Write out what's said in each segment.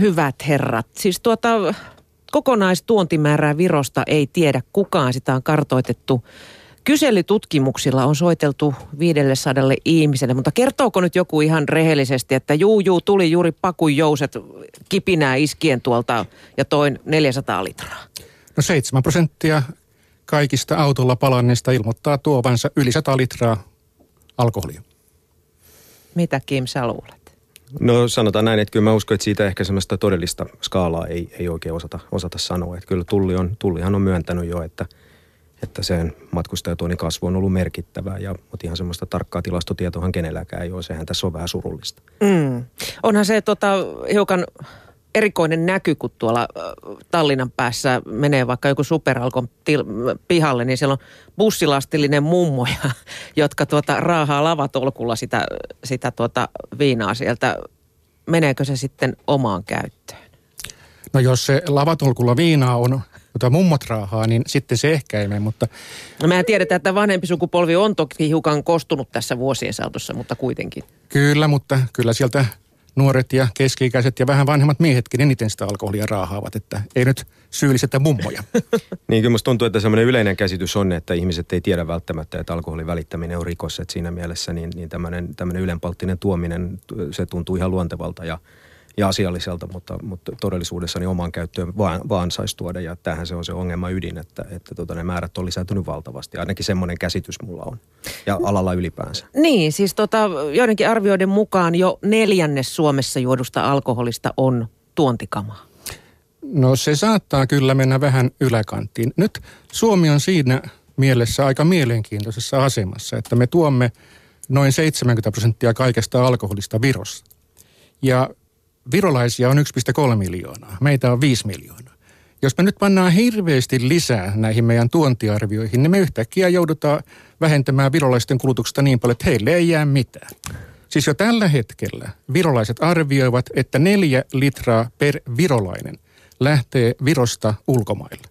hyvät herrat. Siis tuota kokonaistuontimäärää Virosta ei tiedä kukaan. Sitä on kartoitettu Kyselytutkimuksilla on soiteltu 500 ihmiselle, mutta kertooko nyt joku ihan rehellisesti, että juu, juu, tuli juuri pakujouset kipinää iskien tuolta ja toin 400 litraa? No 7 prosenttia kaikista autolla palanneista ilmoittaa tuovansa yli 100 litraa alkoholia. Mitä Kim sä luulet? No sanotaan näin, että kyllä mä uskon, että siitä ehkä semmoista todellista skaalaa ei, ei oikein osata, osata sanoa. Että kyllä tulli on, tullihan on myöntänyt jo, että – että sen matkustajatuonnin kasvu on ollut merkittävää, ja, mutta ihan semmoista tarkkaa tilastotietoahan kenelläkään ei ole, sehän tässä on vähän surullista. Mm. Onhan se tota, hiukan erikoinen näky, kun tuolla Tallinnan päässä menee vaikka joku superalkon til- pihalle, niin siellä on bussilastillinen mummoja, jotka tuota raahaa lavatolkulla sitä, sitä tuota viinaa sieltä. Meneekö se sitten omaan käyttöön? No jos se lavatolkulla viinaa on jota mummot raahaa, niin sitten se ehkä ei mene, mutta... No mehän tiedetään, että vanhempi sukupolvi on toki hiukan kostunut tässä vuosien saatossa, mutta kuitenkin. Kyllä, mutta kyllä sieltä nuoret ja keski-ikäiset ja vähän vanhemmat miehetkin eniten sitä alkoholia raahaavat, että ei nyt syyllisetä mummoja. niin kyllä musta tuntuu, että semmoinen yleinen käsitys on, että ihmiset ei tiedä välttämättä, että alkoholin välittäminen on rikos, että siinä mielessä niin, niin tämmöinen, tämmöinen ylenpalttinen tuominen, se tuntuu ihan luontevalta ja ja asialliselta, mutta, mutta todellisuudessa niin omaan käyttöön vaan, vaan saisi tuoda. Ja tähän se on se ongelma ydin, että, että tota, ne määrät on lisääntynyt valtavasti. Ainakin semmoinen käsitys mulla on. Ja alalla ylipäänsä. Niin, siis tota, joidenkin arvioiden mukaan jo neljännes Suomessa juodusta alkoholista on tuontikamaa. No se saattaa kyllä mennä vähän yläkanttiin. Nyt Suomi on siinä mielessä aika mielenkiintoisessa asemassa, että me tuomme noin 70 prosenttia kaikesta alkoholista Virosta. Ja virolaisia on 1,3 miljoonaa, meitä on 5 miljoonaa. Jos me nyt pannaan hirveästi lisää näihin meidän tuontiarvioihin, niin me yhtäkkiä joudutaan vähentämään virolaisten kulutuksesta niin paljon, että heille ei jää mitään. Siis jo tällä hetkellä virolaiset arvioivat, että neljä litraa per virolainen lähtee Virosta ulkomaille.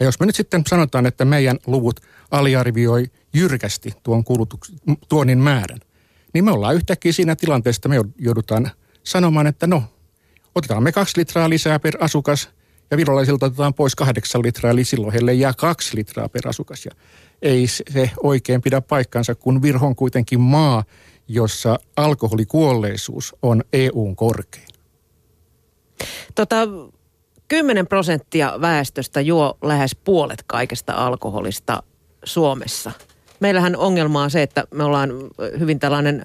Ja jos me nyt sitten sanotaan, että meidän luvut aliarvioi jyrkästi tuon kulutuks- tuonnin määrän, niin me ollaan yhtäkkiä siinä tilanteessa, että me joudutaan sanomaan, että no, otetaan me kaksi litraa lisää per asukas ja virolaisilta otetaan pois kahdeksan litraa, eli silloin heille jää kaksi litraa per asukas. Ja ei se oikein pidä paikkansa, kun Virho on kuitenkin maa, jossa alkoholikuolleisuus on EUn korkein. Tota, 10 prosenttia väestöstä juo lähes puolet kaikesta alkoholista Suomessa. Meillähän ongelma on se, että me ollaan hyvin tällainen,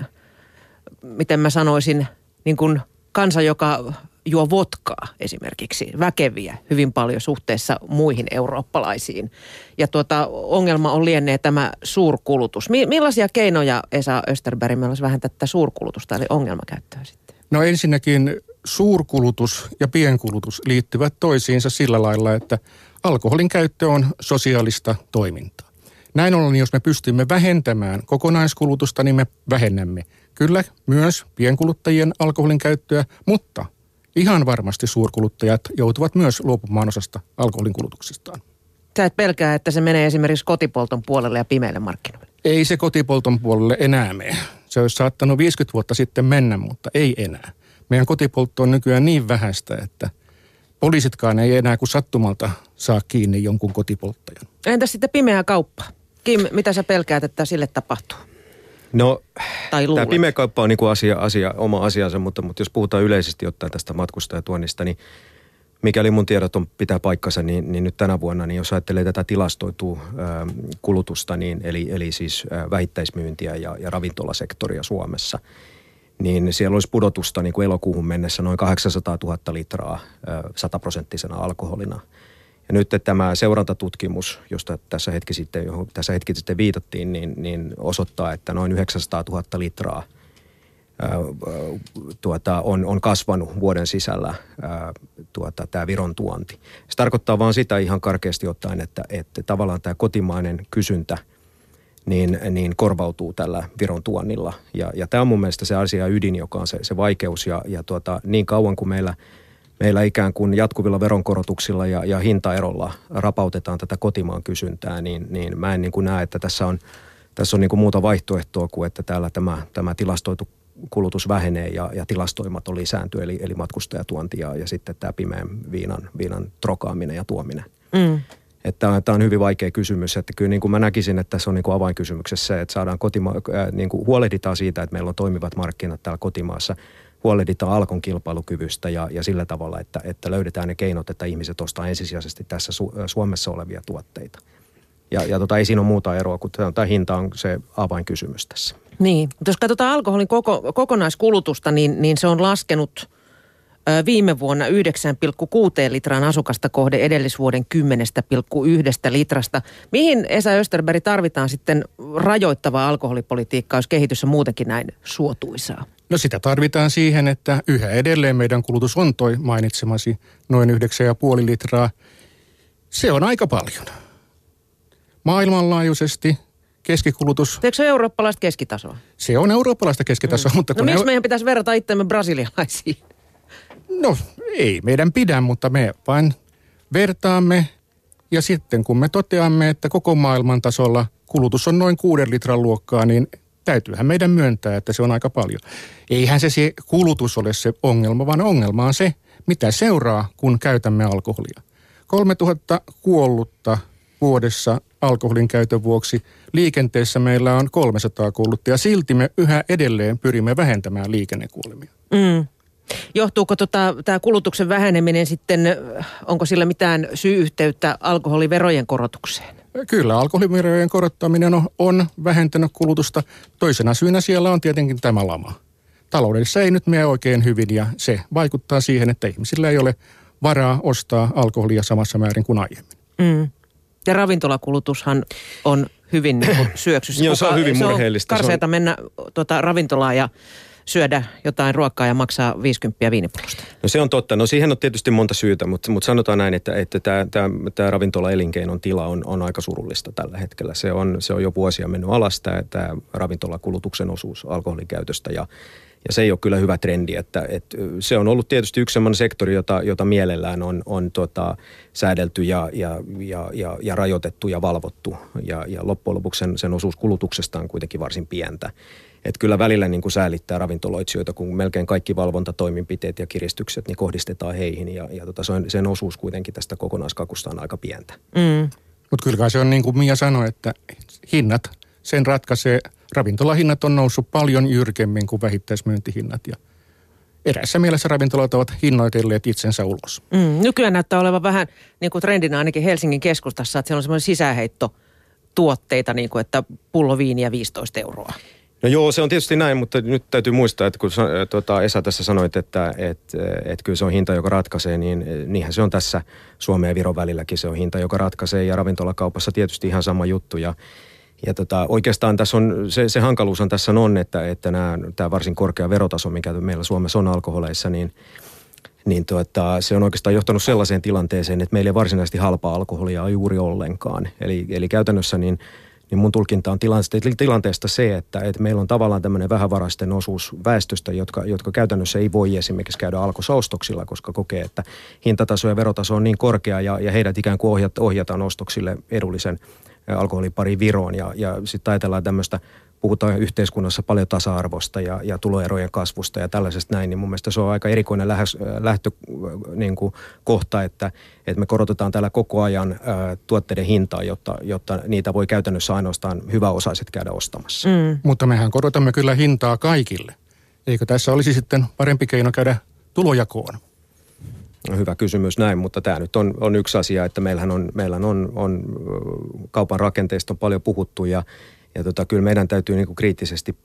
miten mä sanoisin, niin kuin kansa, joka juo votkaa esimerkiksi, väkeviä hyvin paljon suhteessa muihin eurooppalaisiin. Ja tuota, ongelma on lienee tämä suurkulutus. millaisia keinoja Esa Österberg meillä olisi vähentää tätä suurkulutusta eli ongelmakäyttöä sitten? No ensinnäkin suurkulutus ja pienkulutus liittyvät toisiinsa sillä lailla, että alkoholin käyttö on sosiaalista toimintaa. Näin ollen, jos me pystymme vähentämään kokonaiskulutusta, niin me vähennämme kyllä myös pienkuluttajien alkoholin käyttöä, mutta ihan varmasti suurkuluttajat joutuvat myös luopumaan osasta alkoholin kulutuksestaan. Sä et pelkää, että se menee esimerkiksi kotipolton puolelle ja pimeille markkinoille? Ei se kotipolton puolelle enää mene. Se olisi saattanut 50 vuotta sitten mennä, mutta ei enää. Meidän kotipoltto on nykyään niin vähäistä, että poliisitkaan ei enää kuin sattumalta saa kiinni jonkun kotipolttajan. Entä sitten pimeä kauppa? Kim, mitä sä pelkäät, että sille tapahtuu? No, tai tämä pimeä kauppa on niin kuin asia, asia, oma asiansa, mutta, mutta jos puhutaan yleisesti ottaen tästä matkustajatuonnista, niin mikäli mun tiedot on pitää paikkansa, niin, niin nyt tänä vuonna, niin jos ajattelee tätä tilastoitua ää, kulutusta, niin, eli, eli siis ää, vähittäismyyntiä ja, ja ravintolasektoria Suomessa, niin siellä olisi pudotusta niin kuin elokuuhun mennessä noin 800 000 litraa sataprosenttisena alkoholina – ja nyt tämä seurantatutkimus, josta tässä hetki sitten, johon tässä hetki sitten viitattiin, niin, niin osoittaa, että noin 900 000 litraa ää, tuota, on, on kasvanut vuoden sisällä ää, tuota, tämä Viron tuonti. Se tarkoittaa vaan sitä ihan karkeasti ottaen, että, että tavallaan tämä kotimainen kysyntä niin, niin korvautuu tällä Viron tuonnilla. Ja, ja tämä on mun mielestä se asia ydin, joka on se, se vaikeus. Ja, ja tuota, niin kauan kuin meillä – meillä ikään kuin jatkuvilla veronkorotuksilla ja, ja hintaerolla rapautetaan tätä kotimaan kysyntää, niin, niin mä en niin kuin näe, että tässä on, tässä on niin kuin muuta vaihtoehtoa kuin, että täällä tämä, tämä tilastoitu kulutus vähenee ja, ja tilastoimaton lisääntyy, eli, eli matkustajatuonti ja, ja sitten tämä pimeän viinan, viinan trokaaminen ja tuominen. Mm. Että tämä on hyvin vaikea kysymys, että kyllä niin kuin mä näkisin, että tässä on niin kuin avainkysymyksessä se, että saadaan kotima- äh, niin kuin huolehditaan siitä, että meillä on toimivat markkinat täällä kotimaassa, huolehditaan alkon kilpailukyvystä ja, ja sillä tavalla, että, että löydetään ne keinot, että ihmiset ostaa ensisijaisesti tässä Su- Suomessa olevia tuotteita. Ja, ja tota, ei siinä ole muuta eroa, kun tämä hinta on se avainkysymys tässä. Niin, jos katsotaan alkoholin koko, kokonaiskulutusta, niin, niin se on laskenut – viime vuonna 9,6 litran asukasta kohde edellisvuoden 10,1 litrasta. Mihin Esa Österberg tarvitaan sitten rajoittavaa alkoholipolitiikkaa, jos kehitys on muutenkin näin suotuisaa? No sitä tarvitaan siihen, että yhä edelleen meidän kulutus on toi mainitsemasi noin 9,5 litraa. Se on aika paljon. Maailmanlaajuisesti keskikulutus... Eikö se ole eurooppalaista keskitasoa? Se on eurooppalaista keskitasoa, mm. mutta... No miksi eu... meidän pitäisi verrata itsemme brasilialaisiin? No ei meidän pidä, mutta me vain vertaamme ja sitten kun me toteamme, että koko maailman tasolla kulutus on noin kuuden litran luokkaa, niin täytyyhän meidän myöntää, että se on aika paljon. Eihän se, se kulutus ole se ongelma, vaan ongelma on se, mitä seuraa, kun käytämme alkoholia. 3000 kuollutta vuodessa alkoholin käytön vuoksi. Liikenteessä meillä on 300 kuollutta ja silti me yhä edelleen pyrimme vähentämään liikennekuolemia. Mm. Johtuuko tota, tämä kulutuksen väheneminen sitten, onko sillä mitään syy-yhteyttä alkoholiverojen korotukseen? Kyllä, alkoholiverojen korottaminen on, on vähentänyt kulutusta. Toisena syynä siellä on tietenkin tämä lama. Taloudessa ei nyt mene oikein hyvin ja se vaikuttaa siihen, että ihmisillä ei ole varaa ostaa alkoholia samassa määrin kuin aiemmin. Mm. Ja ravintolakulutushan on hyvin niin syöksyssä. Joo, se on hyvin murheellista. Se on karseeta mennä tota, ravintolaan ja syödä jotain ruokaa ja maksaa 50 viinipullosta? No se on totta. No siihen on tietysti monta syytä, mutta, mutta sanotaan näin, että, että tämä, tämä, tämä ravintola-elinkeinon tila on, on aika surullista tällä hetkellä. Se on, se on jo vuosia mennyt alas tämä, tämä ravintolakulutuksen osuus alkoholikäytöstä ja ja se ei ole kyllä hyvä trendi, että, että se on ollut tietysti yksi sellainen sektori, jota, jota mielellään on, on tota, säädelty ja, ja, ja, ja, ja rajoitettu ja valvottu. Ja, ja loppujen lopuksi sen, sen osuus kulutuksesta on kuitenkin varsin pientä. Että kyllä välillä niin kuin säälittää ravintoloitsijoita, kun melkein kaikki valvontatoimenpiteet ja kiristykset niin kohdistetaan heihin. Ja, ja tota, sen, sen osuus kuitenkin tästä kokonaiskakusta on aika pientä. Mm. Mutta kyllä se on niin kuin Mia sanoi, että hinnat, sen ratkaisee, ravintolahinnat on noussut paljon jyrkemmin kuin vähittäismyyntihinnat ja erässä mielessä ravintolat ovat hinnoitelleet itsensä ulos. Mm, nykyään näyttää olevan vähän niin kuin trendinä ainakin Helsingin keskustassa, että siellä on semmoinen sisäheitto tuotteita, niin kuin että pullo viiniä 15 euroa. No joo, se on tietysti näin, mutta nyt täytyy muistaa, että kun tuota, Esa tässä sanoit, että et, et kyllä se on hinta, joka ratkaisee, niin niinhän se on tässä Suomen ja Viron välilläkin se on hinta, joka ratkaisee ja ravintolakaupassa tietysti ihan sama juttu ja ja tota, oikeastaan tässä on, se, se hankaluus on tässä on, että, että nämä, tämä varsin korkea verotaso, mikä meillä Suomessa on alkoholeissa, niin, niin tuota, se on oikeastaan johtanut sellaiseen tilanteeseen, että meillä ei varsinaisesti halpaa alkoholia juuri ollenkaan. Eli, eli käytännössä niin niin mun tulkinta on tilanteesta se, että, että meillä on tavallaan tämmöinen vähävaraisten osuus väestöstä, jotka, jotka käytännössä ei voi esimerkiksi käydä alkosaustoksilla, koska kokee, että hintataso ja verotaso on niin korkea ja, ja heidät ikään kuin ohjataan ostoksille edullisen alkoholipariin Viroon. Ja, ja sitten ajatellaan tämmöistä puhutaan yhteiskunnassa paljon tasa-arvosta ja, ja tuloerojen kasvusta ja tällaisesta näin, niin mun mielestä se on aika erikoinen lähes, lähtökohta, niin kuin, kohta, että, että me korotetaan täällä koko ajan ää, tuotteiden hintaa, jotta, jotta niitä voi käytännössä ainoastaan hyväosaiset käydä ostamassa. Mm. Mutta mehän korotamme kyllä hintaa kaikille. Eikö tässä olisi sitten parempi keino käydä tulojakoon? Hyvä kysymys näin, mutta tämä nyt on, on yksi asia, että meillähän on, meillähän on, on kaupan rakenteista on paljon puhuttu ja, ja tota, kyllä meidän täytyy niin kuin kriittisesti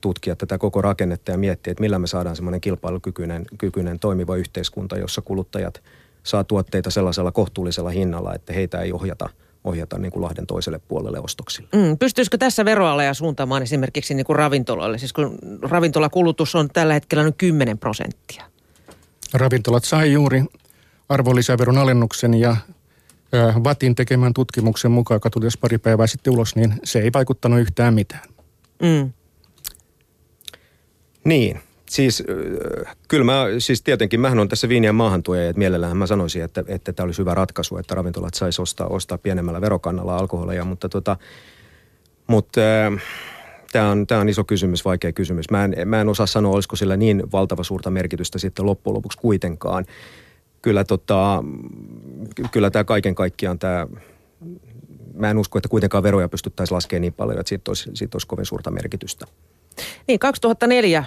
tutkia tätä koko rakennetta ja miettiä, että millä me saadaan semmoinen kilpailukykyinen kykyinen, toimiva yhteiskunta, jossa kuluttajat saa tuotteita sellaisella kohtuullisella hinnalla, että heitä ei ohjata ohjata niin kuin Lahden toiselle puolelle ostoksille. Mm, pystyisikö tässä veroaleja suuntaamaan esimerkiksi niin kuin ravintoloille? Siis kun ravintolakulutus on tällä hetkellä noin 10 prosenttia. Ravintolat sai juuri arvonlisäveron alennuksen ja Vatin tekemän tutkimuksen mukaan, joka tuli pari päivää sitten ulos, niin se ei vaikuttanut yhtään mitään. Mm. Niin, siis kyllä mä, siis tietenkin mähän on tässä viinien maahantuoja, että mielellään mä sanoisin, että, että tämä olisi hyvä ratkaisu, että ravintolat saisi ostaa, ostaa pienemmällä verokannalla alkoholeja, mutta tota, mutta tämä on, tämä on iso kysymys, vaikea kysymys. Mä en, mä en osaa sanoa, olisiko sillä niin valtava suurta merkitystä sitten loppujen lopuksi kuitenkaan. Kyllä, tota, kyllä tämä kaiken kaikkiaan tämä, mä en usko, että kuitenkaan veroja pystyttäisiin laskemaan niin paljon, että siitä olisi, siitä olisi kovin suurta merkitystä. Niin, 2004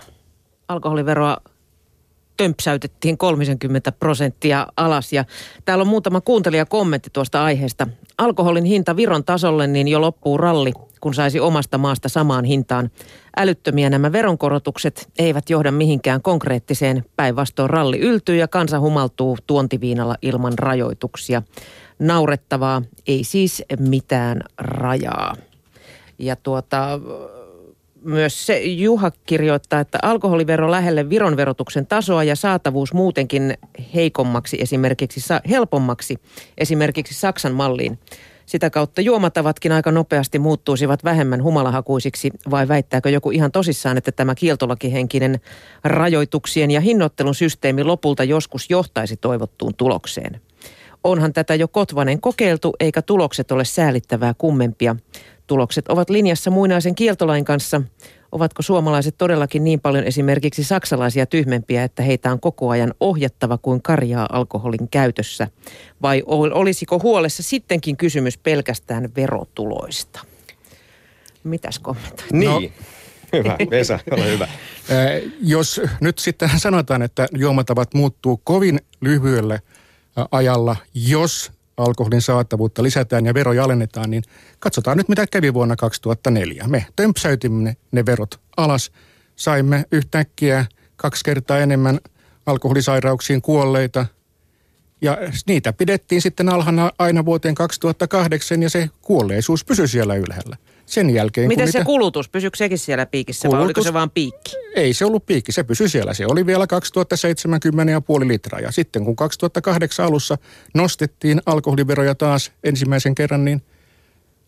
alkoholiveroa tömpsäytettiin 30 prosenttia alas. Ja täällä on muutama kuuntelija kommentti tuosta aiheesta. Alkoholin hinta Viron tasolle, niin jo loppuu ralli, kun saisi omasta maasta samaan hintaan. Älyttömiä nämä veronkorotukset eivät johda mihinkään konkreettiseen. Päinvastoin ralli yltyy ja kansa humaltuu tuontiviinalla ilman rajoituksia. Naurettavaa, ei siis mitään rajaa. Ja tuota, myös se Juha kirjoittaa, että alkoholivero lähelle Viron verotuksen tasoa ja saatavuus muutenkin heikommaksi esimerkiksi, helpommaksi esimerkiksi Saksan malliin. Sitä kautta juomatavatkin aika nopeasti muuttuisivat vähemmän humalahakuisiksi, vai väittääkö joku ihan tosissaan, että tämä kieltolakihenkinen rajoituksien ja hinnoittelun systeemi lopulta joskus johtaisi toivottuun tulokseen? Onhan tätä jo Kotvanen kokeiltu, eikä tulokset ole säälittävää kummempia. Tulokset ovat linjassa muinaisen kieltolain kanssa. Ovatko suomalaiset todellakin niin paljon esimerkiksi saksalaisia tyhmempiä, että heitä on koko ajan ohjattava kuin karjaa alkoholin käytössä? Vai olisiko huolessa sittenkin kysymys pelkästään verotuloista? Mitäs kommentoit? Niin. No. Hyvä, Vesa, ole hyvä. Jos nyt sitten sanotaan, että juomatavat muuttuu kovin lyhyelle ajalla, jos alkoholin saatavuutta lisätään ja veroja alennetaan, niin katsotaan nyt mitä kävi vuonna 2004. Me tömpsäytimme ne verot alas, saimme yhtäkkiä kaksi kertaa enemmän alkoholisairauksiin kuolleita. Ja niitä pidettiin sitten alhana aina vuoteen 2008 ja se kuolleisuus pysyi siellä ylhäällä sen jälkeen... Miten se niitä... kulutus, pysyykö sekin siellä piikissä kulutus... vai oliko se vaan piikki? Ei se ollut piikki, se pysyi siellä. Se oli vielä 2070,5 litraa ja sitten kun 2008 alussa nostettiin alkoholiveroja taas ensimmäisen kerran, niin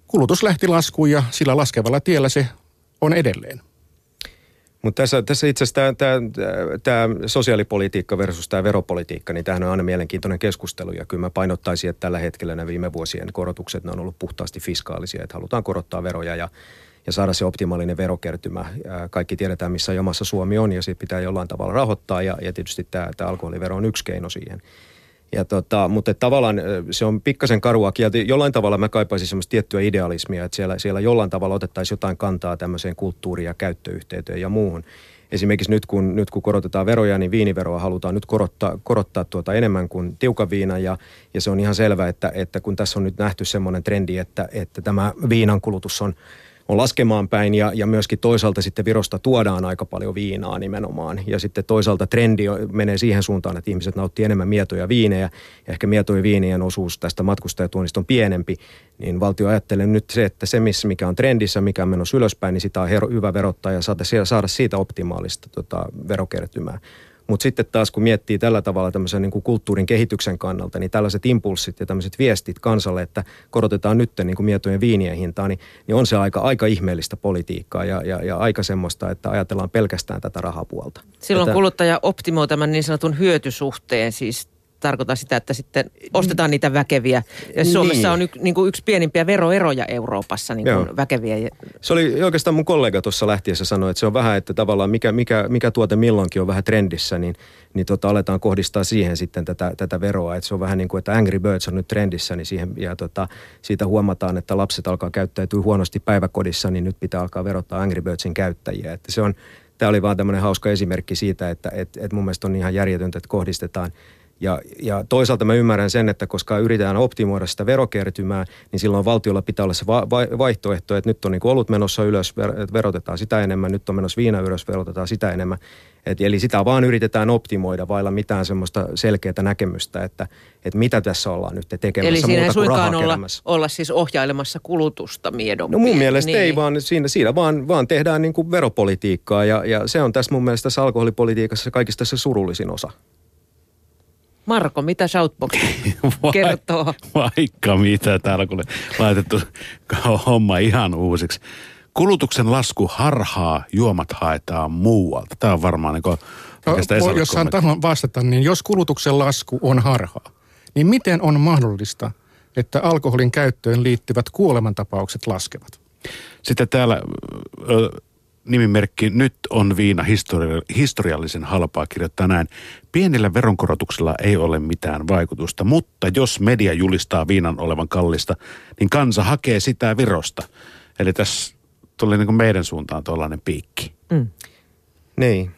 kulutus lähti laskuun ja sillä laskevalla tiellä se on edelleen. Mutta tässä, tässä itse asiassa tämä, sosiaalipolitiikka versus tämä veropolitiikka, niin tämähän on aina mielenkiintoinen keskustelu. Ja kyllä mä painottaisin, että tällä hetkellä nämä viime vuosien korotukset, ne on ollut puhtaasti fiskaalisia, että halutaan korottaa veroja ja, ja saada se optimaalinen verokertymä. Kaikki tiedetään, missä jomassa Suomi on ja siitä pitää jollain tavalla rahoittaa ja, ja tietysti tämä, tämä alkoholivero on yksi keino siihen. Ja tota, mutta tavallaan se on pikkasen karua kieltä. Jollain tavalla mä kaipaisin semmoista tiettyä idealismia, että siellä, siellä jollain tavalla otettaisiin jotain kantaa tämmöiseen kulttuuriin ja käyttöyhteyteen ja muuhun. Esimerkiksi nyt kun, nyt kun korotetaan veroja, niin viiniveroa halutaan nyt korottaa, korottaa tuota enemmän kuin tiukan viina. Ja, ja se on ihan selvä, että, että kun tässä on nyt nähty semmoinen trendi, että, että tämä viinan kulutus on – on laskemaan päin ja, ja myöskin toisaalta sitten Virosta tuodaan aika paljon viinaa nimenomaan. Ja sitten toisaalta trendi menee siihen suuntaan, että ihmiset nauttii enemmän mietoja viinejä ja ehkä mietojen viinien osuus tästä matkustajatuonnista on pienempi. Niin valtio ajattelee nyt se, että se mikä on trendissä, mikä on menossa ylöspäin, niin sitä on hyvä verottaa ja saada siitä optimaalista tota, verokertymää. Mutta sitten taas kun miettii tällä tavalla tämmöisen niin kuin kulttuurin kehityksen kannalta, niin tällaiset impulssit ja tämmöiset viestit kansalle, että korotetaan nyt niin kuin mietojen viinien hintaa, niin, niin on se aika, aika ihmeellistä politiikkaa ja, ja, ja aika semmoista, että ajatellaan pelkästään tätä rahapuolta. Silloin että, kuluttaja optimoi tämän niin sanotun hyötysuhteen, siis tarkoita sitä, että sitten ostetaan niitä väkeviä. Ja Suomessa niin. on y, niin kuin yksi pienimpiä veroeroja Euroopassa niin kuin väkeviä. Se oli oikeastaan mun kollega tuossa lähtiessä sanoi, että se on vähän, että tavallaan mikä, mikä, mikä tuote milloinkin on vähän trendissä, niin, niin tota, aletaan kohdistaa siihen sitten tätä, tätä veroa. Että se on vähän niin kuin, että Angry Birds on nyt trendissä, niin siihen, ja tota, siitä huomataan, että lapset alkaa käyttäytyä huonosti päiväkodissa, niin nyt pitää alkaa verottaa Angry Birdsin käyttäjiä. Että se on, Tämä oli vaan tämmöinen hauska esimerkki siitä, että et, et mun mielestä on ihan järjetöntä, että kohdistetaan ja, ja toisaalta mä ymmärrän sen, että koska yritetään optimoida sitä verokertymää, niin silloin valtiolla pitää olla se va- va- vaihtoehto, että nyt on niin ollut menossa ylös, verotetaan sitä enemmän, nyt on menossa viina ylös, verotetaan sitä enemmän. Et, eli sitä vaan yritetään optimoida vailla mitään semmoista selkeää näkemystä, että, että mitä tässä ollaan nyt tekemässä Eli siinä ei suinkaan olla, olla siis ohjailemassa kulutusta miedommin. No mun mielestä niin. ei, vaan siinä, siinä vaan, vaan tehdään niin kuin veropolitiikkaa ja, ja se on tässä mun mielestä tässä alkoholipolitiikassa kaikista se surullisin osa. Marko, mitä Shoutbox kertoo? Vaikka mitä, täällä kun laitettu homma ihan uusiksi. Kulutuksen lasku harhaa, juomat haetaan muualta. Tämä on varmaan niin kuin, no, Jos saan tähän vastata, niin jos kulutuksen lasku on harhaa, niin miten on mahdollista, että alkoholin käyttöön liittyvät kuolemantapaukset laskevat? Sitten täällä nimimerkki Nyt on viina histori- historiallisen halpaa kirjoittaa näin. Pienillä veronkorotuksilla ei ole mitään vaikutusta, mutta jos media julistaa viinan olevan kallista, niin kansa hakee sitä virosta. Eli tässä tuli niin kuin meidän suuntaan tuollainen piikki. Mm. Niin.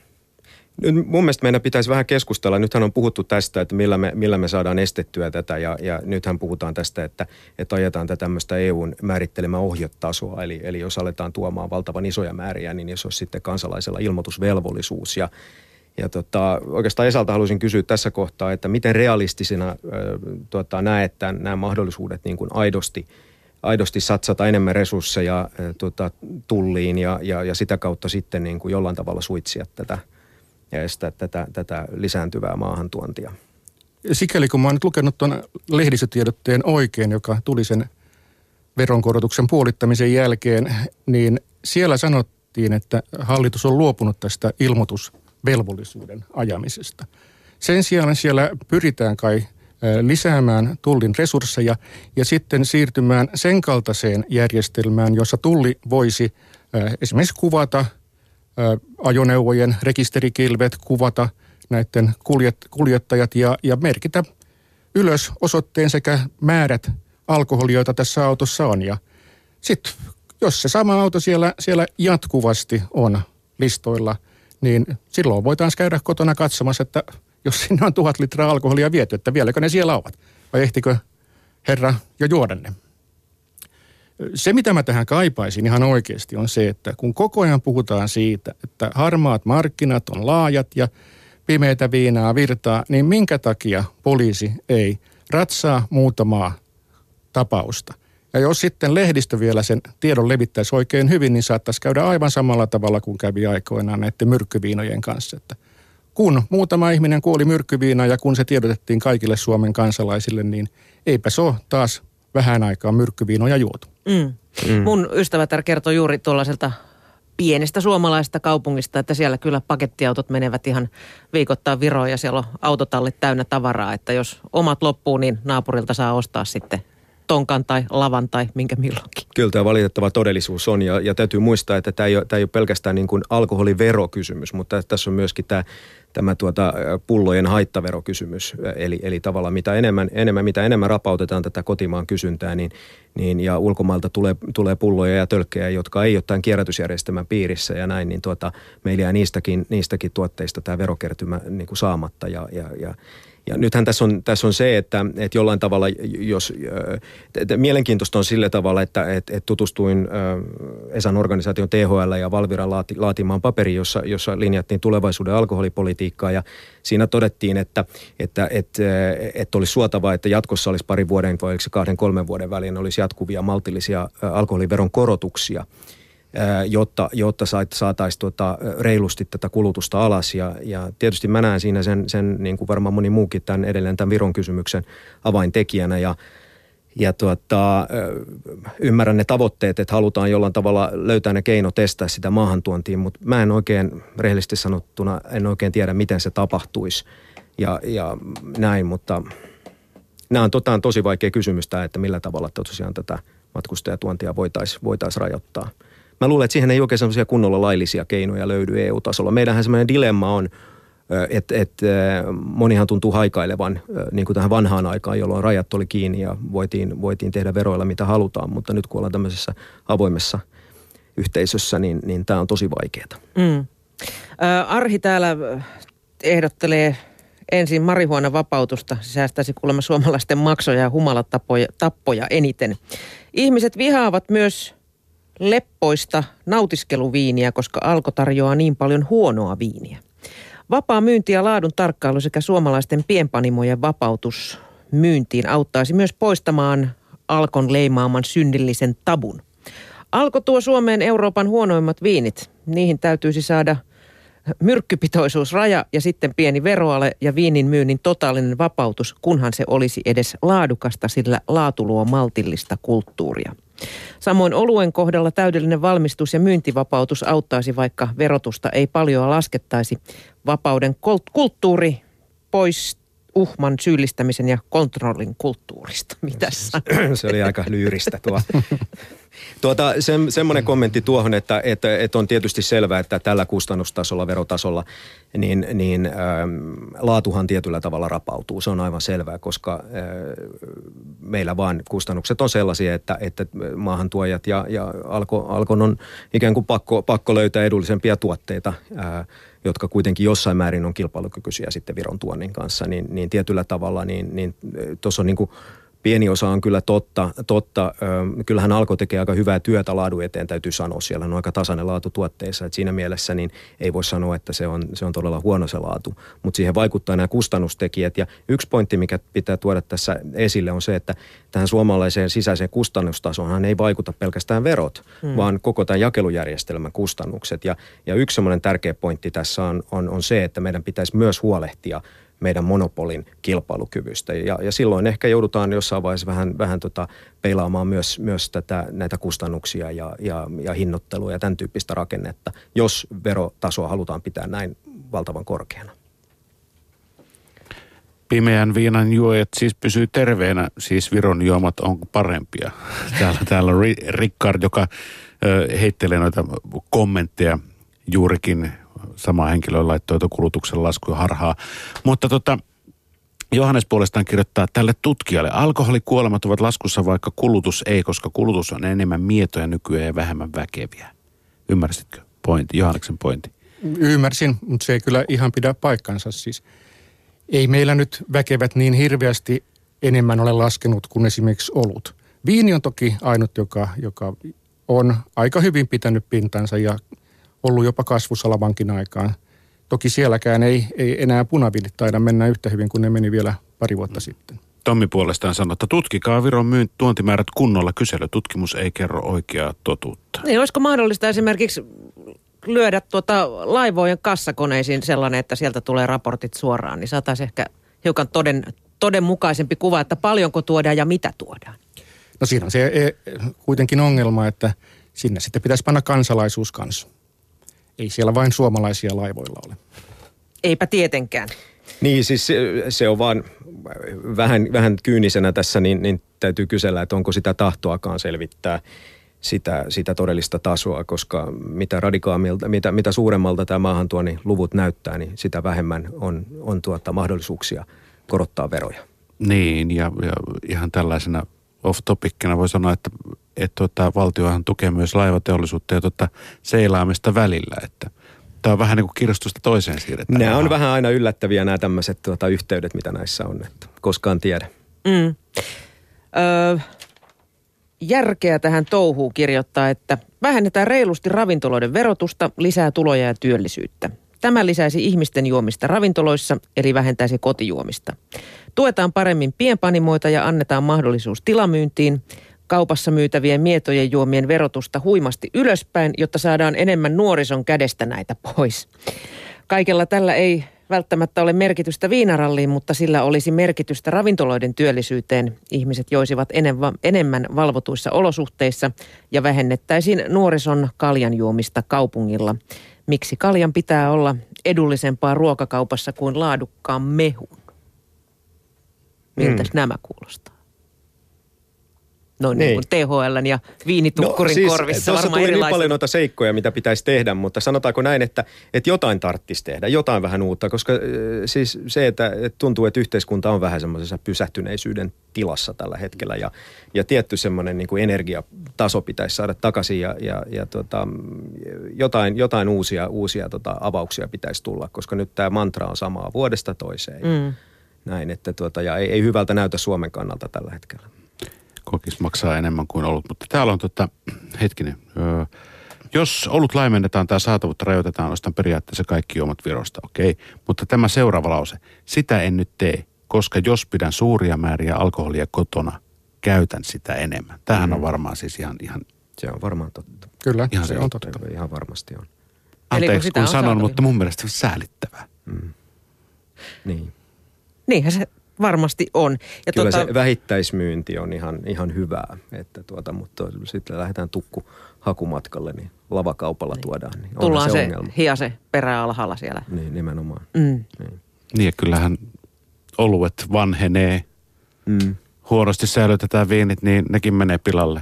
Nyt mun mielestä meidän pitäisi vähän keskustella. Nythän on puhuttu tästä, että millä me, millä me saadaan estettyä tätä ja, ja nythän puhutaan tästä, että, että ajetaan tätä tämmöistä EUn määrittelemää ohjetasoa. Eli, eli jos aletaan tuomaan valtavan isoja määriä, niin jos olisi sitten kansalaisella ilmoitusvelvollisuus ja ja tota, oikeastaan Esalta haluaisin kysyä tässä kohtaa, että miten realistisena äh, tota, näet tämän, nämä mahdollisuudet niin kuin aidosti, aidosti satsata enemmän resursseja tota, tulliin ja, ja, ja sitä kautta sitten niin kuin jollain tavalla suitsia tätä – ja estää tätä, tätä lisääntyvää maahantuontia. Sikäli kun mä oon nyt lukenut tuon lehdistötiedotteen oikein, joka tuli sen veronkorotuksen puolittamisen jälkeen, niin siellä sanottiin, että hallitus on luopunut tästä ilmoitusvelvollisuuden ajamisesta. Sen sijaan siellä pyritään kai lisäämään tullin resursseja ja sitten siirtymään sen kaltaiseen järjestelmään, jossa tulli voisi esimerkiksi kuvata – ajoneuvojen rekisterikilvet, kuvata näiden kuljet, kuljettajat ja, ja merkitä ylös osoitteen sekä määrät alkoholia, joita tässä autossa on. Ja sitten jos se sama auto siellä, siellä jatkuvasti on listoilla, niin silloin voitaisiin käydä kotona katsomassa, että jos sinne on tuhat litraa alkoholia viety, että vieläkö ne siellä ovat. Vai ehtikö herra jo juoda ne? Se, mitä mä tähän kaipaisin ihan oikeasti, on se, että kun koko ajan puhutaan siitä, että harmaat markkinat on laajat ja pimeitä viinaa virtaa, niin minkä takia poliisi ei ratsaa muutamaa tapausta? Ja jos sitten lehdistö vielä sen tiedon levittäisi oikein hyvin, niin saattaisi käydä aivan samalla tavalla kuin kävi aikoinaan näiden myrkkyviinojen kanssa. Että kun muutama ihminen kuoli myrkkyviinaan ja kun se tiedotettiin kaikille Suomen kansalaisille, niin eipä se ole taas vähän aikaa myrkkyviinoja juotu. Mm. Mm. Mun ystävätär kertoi juuri tuollaiselta pienestä suomalaisesta kaupungista, että siellä kyllä pakettiautot menevät ihan viikoittain Viroon ja siellä on autotallit täynnä tavaraa, että jos omat loppuu, niin naapurilta saa ostaa sitten tonkan tai lavan tai minkä milloinkin. Kyllä tämä valitettava todellisuus on ja, ja täytyy muistaa, että tämä ei ole, tämä ei ole pelkästään niin kuin alkoholiverokysymys, mutta tässä on myöskin tämä tämä tuota, pullojen haittaverokysymys. Eli, eli tavallaan mitä enemmän, enemmän, mitä enemmän rapautetaan tätä kotimaan kysyntää, niin, niin ja ulkomailta tulee, tulee pulloja ja tölkkejä, jotka ei ole tämän kierrätysjärjestelmän piirissä ja näin, niin tuota, meillä jää niistäkin, niistäkin tuotteista tämä verokertymä niin kuin saamatta ja, ja, ja ja nythän tässä on, tässä on se, että, että jollain tavalla, jos, että mielenkiintoista on sillä tavalla, että, että, että tutustuin Esan organisaation THL ja Valviran laati, laatimaan paperi, jossa, jossa linjattiin tulevaisuuden alkoholipolitiikkaa. Ja siinä todettiin, että, että, että, että olisi suotavaa, että jatkossa olisi pari vuoden vai kahden kolmen vuoden väliin olisi jatkuvia maltillisia alkoholiveron korotuksia – jotta, jotta saataisiin tuota reilusti tätä kulutusta alas. Ja, ja tietysti mä näen siinä sen, sen niin kuin varmaan moni muukin tämän edelleen tämän Viron kysymyksen avaintekijänä. Ja, ja tuota, ymmärrän ne tavoitteet, että halutaan jollain tavalla löytää ne keino testää sitä maahantuontiin, mutta mä en oikein, rehellisesti sanottuna, en oikein tiedä, miten se tapahtuisi ja, ja näin, mutta nämä on, tota, on tosi vaikea kysymys tämä, että millä tavalla tosiaan tätä matkustajatuontia voitaisiin voitais rajoittaa – Mä luulen, että siihen ei oikein sellaisia kunnolla laillisia keinoja löydy EU-tasolla. Meidänhän semmoinen dilemma on, että et, monihan tuntuu haikailevan niin kuin tähän vanhaan aikaan, jolloin rajat oli kiinni ja voitiin, voitiin tehdä veroilla mitä halutaan, mutta nyt kun ollaan tämmöisessä avoimessa yhteisössä, niin, niin tämä on tosi vaikeaa. Mm. Arhi täällä ehdottelee ensin marihuonan vapautusta. Se säästäisi kuulemma suomalaisten maksoja ja humalatappoja tappoja eniten. Ihmiset vihaavat myös leppoista nautiskeluviiniä, koska Alko tarjoaa niin paljon huonoa viiniä. Vapaa myynti ja laadun tarkkailu sekä suomalaisten pienpanimojen vapautus myyntiin auttaisi myös poistamaan Alkon leimaaman synnillisen tabun. Alko tuo Suomeen Euroopan huonoimmat viinit. Niihin täytyisi saada myrkkypitoisuusraja ja sitten pieni veroale ja viinin myynnin totaalinen vapautus, kunhan se olisi edes laadukasta, sillä laatu luo maltillista kulttuuria. Samoin oluen kohdalla täydellinen valmistus ja myyntivapautus auttaisi, vaikka verotusta ei paljon laskettaisi. Vapauden kulttuuri pois, uhman syyllistämisen ja kontrollin kulttuurista. Mitä Se oli aika lyyristä tuo. Tuota, se, semmoinen kommentti tuohon, että, että, että on tietysti selvää, että tällä kustannustasolla, verotasolla, niin, niin ähm, laatuhan tietyllä tavalla rapautuu. Se on aivan selvää, koska äh, meillä vaan kustannukset on sellaisia, että, että maahantuojat ja, ja alko, Alkon on ikään kuin pakko, pakko löytää edullisempia tuotteita, äh, jotka kuitenkin jossain määrin on kilpailukykyisiä sitten Viron tuonnin kanssa, niin, niin tietyllä tavalla niin, niin tuossa on niin kuin – pieni osa on kyllä totta. totta. Kyllähän Alko tekee aika hyvää työtä laadun eteen, täytyy sanoa. Siellä on aika tasainen laatu tuotteissa. Et siinä mielessä niin ei voi sanoa, että se on, se on todella huono se laatu. Mutta siihen vaikuttaa nämä kustannustekijät. Ja yksi pointti, mikä pitää tuoda tässä esille, on se, että tähän suomalaiseen sisäiseen kustannustasoonhan ei vaikuta pelkästään verot, hmm. vaan koko tämän jakelujärjestelmän kustannukset. Ja, ja yksi semmoinen tärkeä pointti tässä on, on, on se, että meidän pitäisi myös huolehtia – meidän monopolin kilpailukyvystä. Ja, ja silloin ehkä joudutaan jossain vaiheessa vähän, vähän tota peilaamaan myös, myös tätä, näitä kustannuksia ja, ja, ja hinnoittelua ja tämän tyyppistä rakennetta, jos verotasoa halutaan pitää näin valtavan korkeana. Pimeän viinan juojat siis pysyy terveenä, siis Viron juomat on parempia. Täällä, täällä on Rickard, joka heittelee noita kommentteja juurikin sama henkilö laittoi kulutuksen laskuja harhaa. Mutta tota, Johannes puolestaan kirjoittaa tälle tutkijalle. Alkoholikuolemat ovat laskussa, vaikka kulutus ei, koska kulutus on enemmän mietoja nykyään ja vähemmän väkeviä. Ymmärsitkö pointti, Johanneksen pointti? Ymmärsin, mutta se ei kyllä ihan pidä paikkansa. Siis ei meillä nyt väkevät niin hirveästi enemmän ole laskenut kuin esimerkiksi olut. Viini on toki ainut, joka, joka on aika hyvin pitänyt pintansa ja ollut jopa kasvussa lavankin aikaan. Toki sielläkään ei, ei enää punaviinit taida mennä yhtä hyvin kuin ne meni vielä pari vuotta mm. sitten. Tommi puolestaan sanoi, että tutkikaa Viron myyn tuontimäärät kunnolla. Kyselytutkimus ei kerro oikeaa totuutta. Niin, olisiko mahdollista esimerkiksi lyödä tuota laivojen kassakoneisiin sellainen, että sieltä tulee raportit suoraan, niin saataisiin ehkä hiukan toden, todenmukaisempi kuva, että paljonko tuodaan ja mitä tuodaan. No siinä on se e, kuitenkin ongelma, että sinne sitten pitäisi panna kansalaisuus kanssa. Ei siellä vain suomalaisia laivoilla ole. Eipä tietenkään. Niin, siis se, se on vaan vähän, vähän kyynisenä tässä, niin, niin täytyy kysellä, että onko sitä tahtoakaan selvittää sitä, sitä todellista tasoa, koska mitä radikaamilta, mitä, mitä suuremmalta tämä maahantuoni luvut näyttää, niin sitä vähemmän on, on tuota mahdollisuuksia korottaa veroja. Niin, ja, ja ihan tällaisena off-topiccina voi sanoa, että, että tuota, valtiohan tukee myös laivateollisuutta ja tuota, seilaamista välillä, että Tämä on vähän niin kuin kirjastosta toiseen siirretään. Nämä on vähän aina yllättäviä nämä tämmöiset tuota, yhteydet, mitä näissä on, että koskaan tiedä. Mm. Öö, järkeä tähän touhuu kirjoittaa, että vähennetään reilusti ravintoloiden verotusta, lisää tuloja ja työllisyyttä. Tämä lisäisi ihmisten juomista ravintoloissa, eli vähentäisi kotijuomista. Tuetaan paremmin pienpanimoita ja annetaan mahdollisuus tilamyyntiin. Kaupassa myytävien mietojen juomien verotusta huimasti ylöspäin, jotta saadaan enemmän nuorison kädestä näitä pois. Kaikella tällä ei välttämättä ole merkitystä viinaralliin, mutta sillä olisi merkitystä ravintoloiden työllisyyteen. Ihmiset joisivat enemmän valvotuissa olosuhteissa ja vähennettäisiin nuorison kaljanjuomista kaupungilla. Miksi kaljan pitää olla edullisempaa ruokakaupassa kuin laadukkaan mehun? Miltä mm. nämä kuulostaa? No niin, niin THL ja viinitukkurin no, siis, korvissa varmaan tuli niin paljon noita seikkoja, mitä pitäisi tehdä, mutta sanotaanko näin, että, että jotain tarttisi tehdä, jotain vähän uutta, koska siis se, että, että tuntuu, että yhteiskunta on vähän semmoisessa pysähtyneisyyden tilassa tällä hetkellä ja, ja tietty semmoinen niin kuin energiataso pitäisi saada takaisin ja, ja, ja tota, jotain, jotain uusia, uusia tota, avauksia pitäisi tulla, koska nyt tämä mantra on samaa vuodesta toiseen. Mm. Näin, että tuota, ja ei, ei hyvältä näytä Suomen kannalta tällä hetkellä kokis maksaa enemmän kuin ollut. Mutta täällä on tota, hetkinen, öö, jos olut laimennetaan tai saatavuutta rajoitetaan, ostan periaatteessa kaikki juomat Virosta, okei. Okay. Mutta tämä seuraava lause, sitä en nyt tee, koska jos pidän suuria määriä alkoholia kotona, käytän sitä enemmän. Tämähän mm. on varmaan siis ihan, ihan... Se on varmaan totta. Kyllä, ihan se on totta. Ihan varmasti on. Anteeksi, kun, kun sanon, mutta mun mielestä on säälittävää. Mm. Niin. Niinhän se varmasti on. Ja Kyllä tuota, se vähittäismyynti on ihan, ihan hyvää, että tuota, mutta sitten lähdetään tukku hakumatkalle, niin lavakaupalla niin. tuodaan. Niin Tullaan se, se hiase perä alhaalla siellä. Niin, nimenomaan. Mm. Niin. niin ja kyllähän oluet vanhenee, mm. huonosti säilytetään viinit, niin nekin menee pilalle.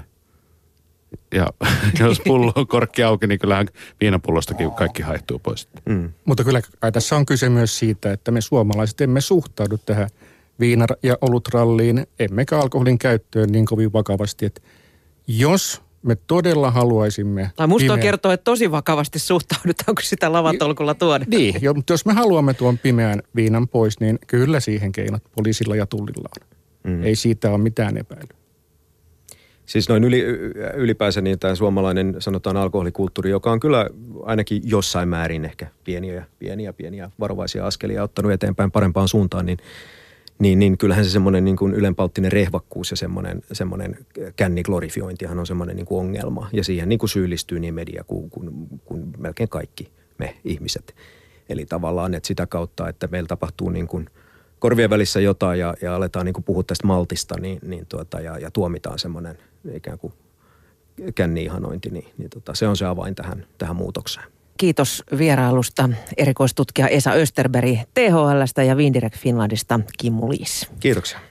Ja jos pullo on korkki auki, niin kyllähän viinapullostakin kaikki haihtuu pois. Mm. Mutta kyllä kai tässä on kyse myös siitä, että me suomalaiset emme suhtaudu tähän viina- ja olutralliin, emmekä alkoholin käyttöön niin kovin vakavasti, että jos me todella haluaisimme... Tai musta pimeän... on kertoa, että tosi vakavasti suhtaudutaan, kun sitä lavatolkulla tuoda. Niin, jo, mutta jos me haluamme tuon pimeän viinan pois, niin kyllä siihen keinot poliisilla ja tullilla on. Mm. Ei siitä ole mitään epäilyä. Siis noin yli, ylipäänsä niin tämä suomalainen sanotaan alkoholikulttuuri, joka on kyllä ainakin jossain määrin ehkä pieniä, pieniä, pieniä varovaisia askelia ottanut eteenpäin parempaan suuntaan, niin, niin, niin kyllähän se semmoinen niin kuin ylenpalttinen rehvakkuus ja semmoinen, semmoinen känniglorifiointihan on semmoinen niin kuin ongelma. Ja siihen niin kuin syyllistyy niin media kuin, kuin, kuin melkein kaikki me ihmiset. Eli tavallaan, että sitä kautta, että meillä tapahtuu niin kuin – korvien välissä jotain ja, ja aletaan niin puhua tästä maltista niin, niin tuota, ja, ja tuomitaan semmoinen ikään kuin känni-ihanointi, niin, niin tota, se on se avain tähän, tähän muutokseen. Kiitos vierailusta erikoistutkija Esa Österberg THLstä ja Windirect Finlandista Kimmu Liis. Kiitoksia.